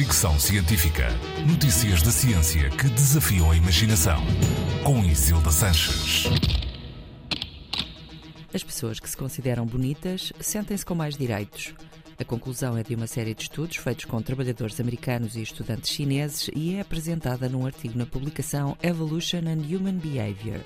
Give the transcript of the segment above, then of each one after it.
Fricção Científica. Notícias da ciência que desafiam a imaginação. Com Isilda Sanches. As pessoas que se consideram bonitas sentem-se com mais direitos. A conclusão é de uma série de estudos feitos com trabalhadores americanos e estudantes chineses e é apresentada num artigo na publicação Evolution and Human Behavior.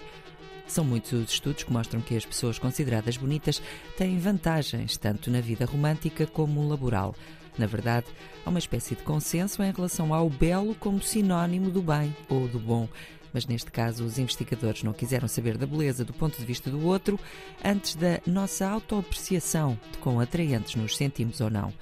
São muitos os estudos que mostram que as pessoas consideradas bonitas têm vantagens tanto na vida romântica como laboral. Na verdade, há uma espécie de consenso em relação ao belo como sinónimo do bem ou do bom. Mas neste caso, os investigadores não quiseram saber da beleza do ponto de vista do outro antes da nossa autoapreciação de quão atraentes nos sentimos ou não.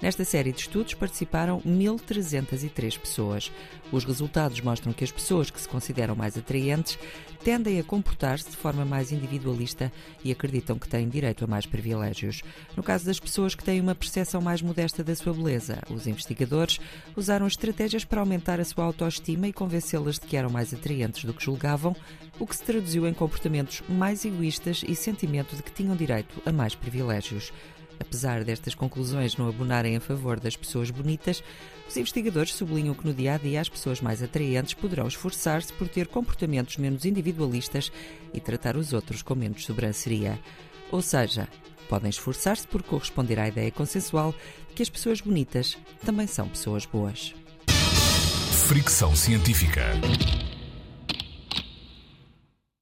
Nesta série de estudos participaram 1.303 pessoas. Os resultados mostram que as pessoas que se consideram mais atraentes tendem a comportar-se de forma mais individualista e acreditam que têm direito a mais privilégios. No caso das pessoas que têm uma percepção mais modesta da sua beleza, os investigadores usaram estratégias para aumentar a sua autoestima e convencê-las de que eram mais atraentes do que julgavam, o que se traduziu em comportamentos mais egoístas e sentimento de que tinham direito a mais privilégios. Apesar destas conclusões não abonarem a favor das pessoas bonitas, os investigadores sublinham que no dia a dia as pessoas mais atraentes poderão esforçar-se por ter comportamentos menos individualistas e tratar os outros com menos sobranceria. Ou seja, podem esforçar-se por corresponder à ideia consensual que as pessoas bonitas também são pessoas boas. Fricção científica.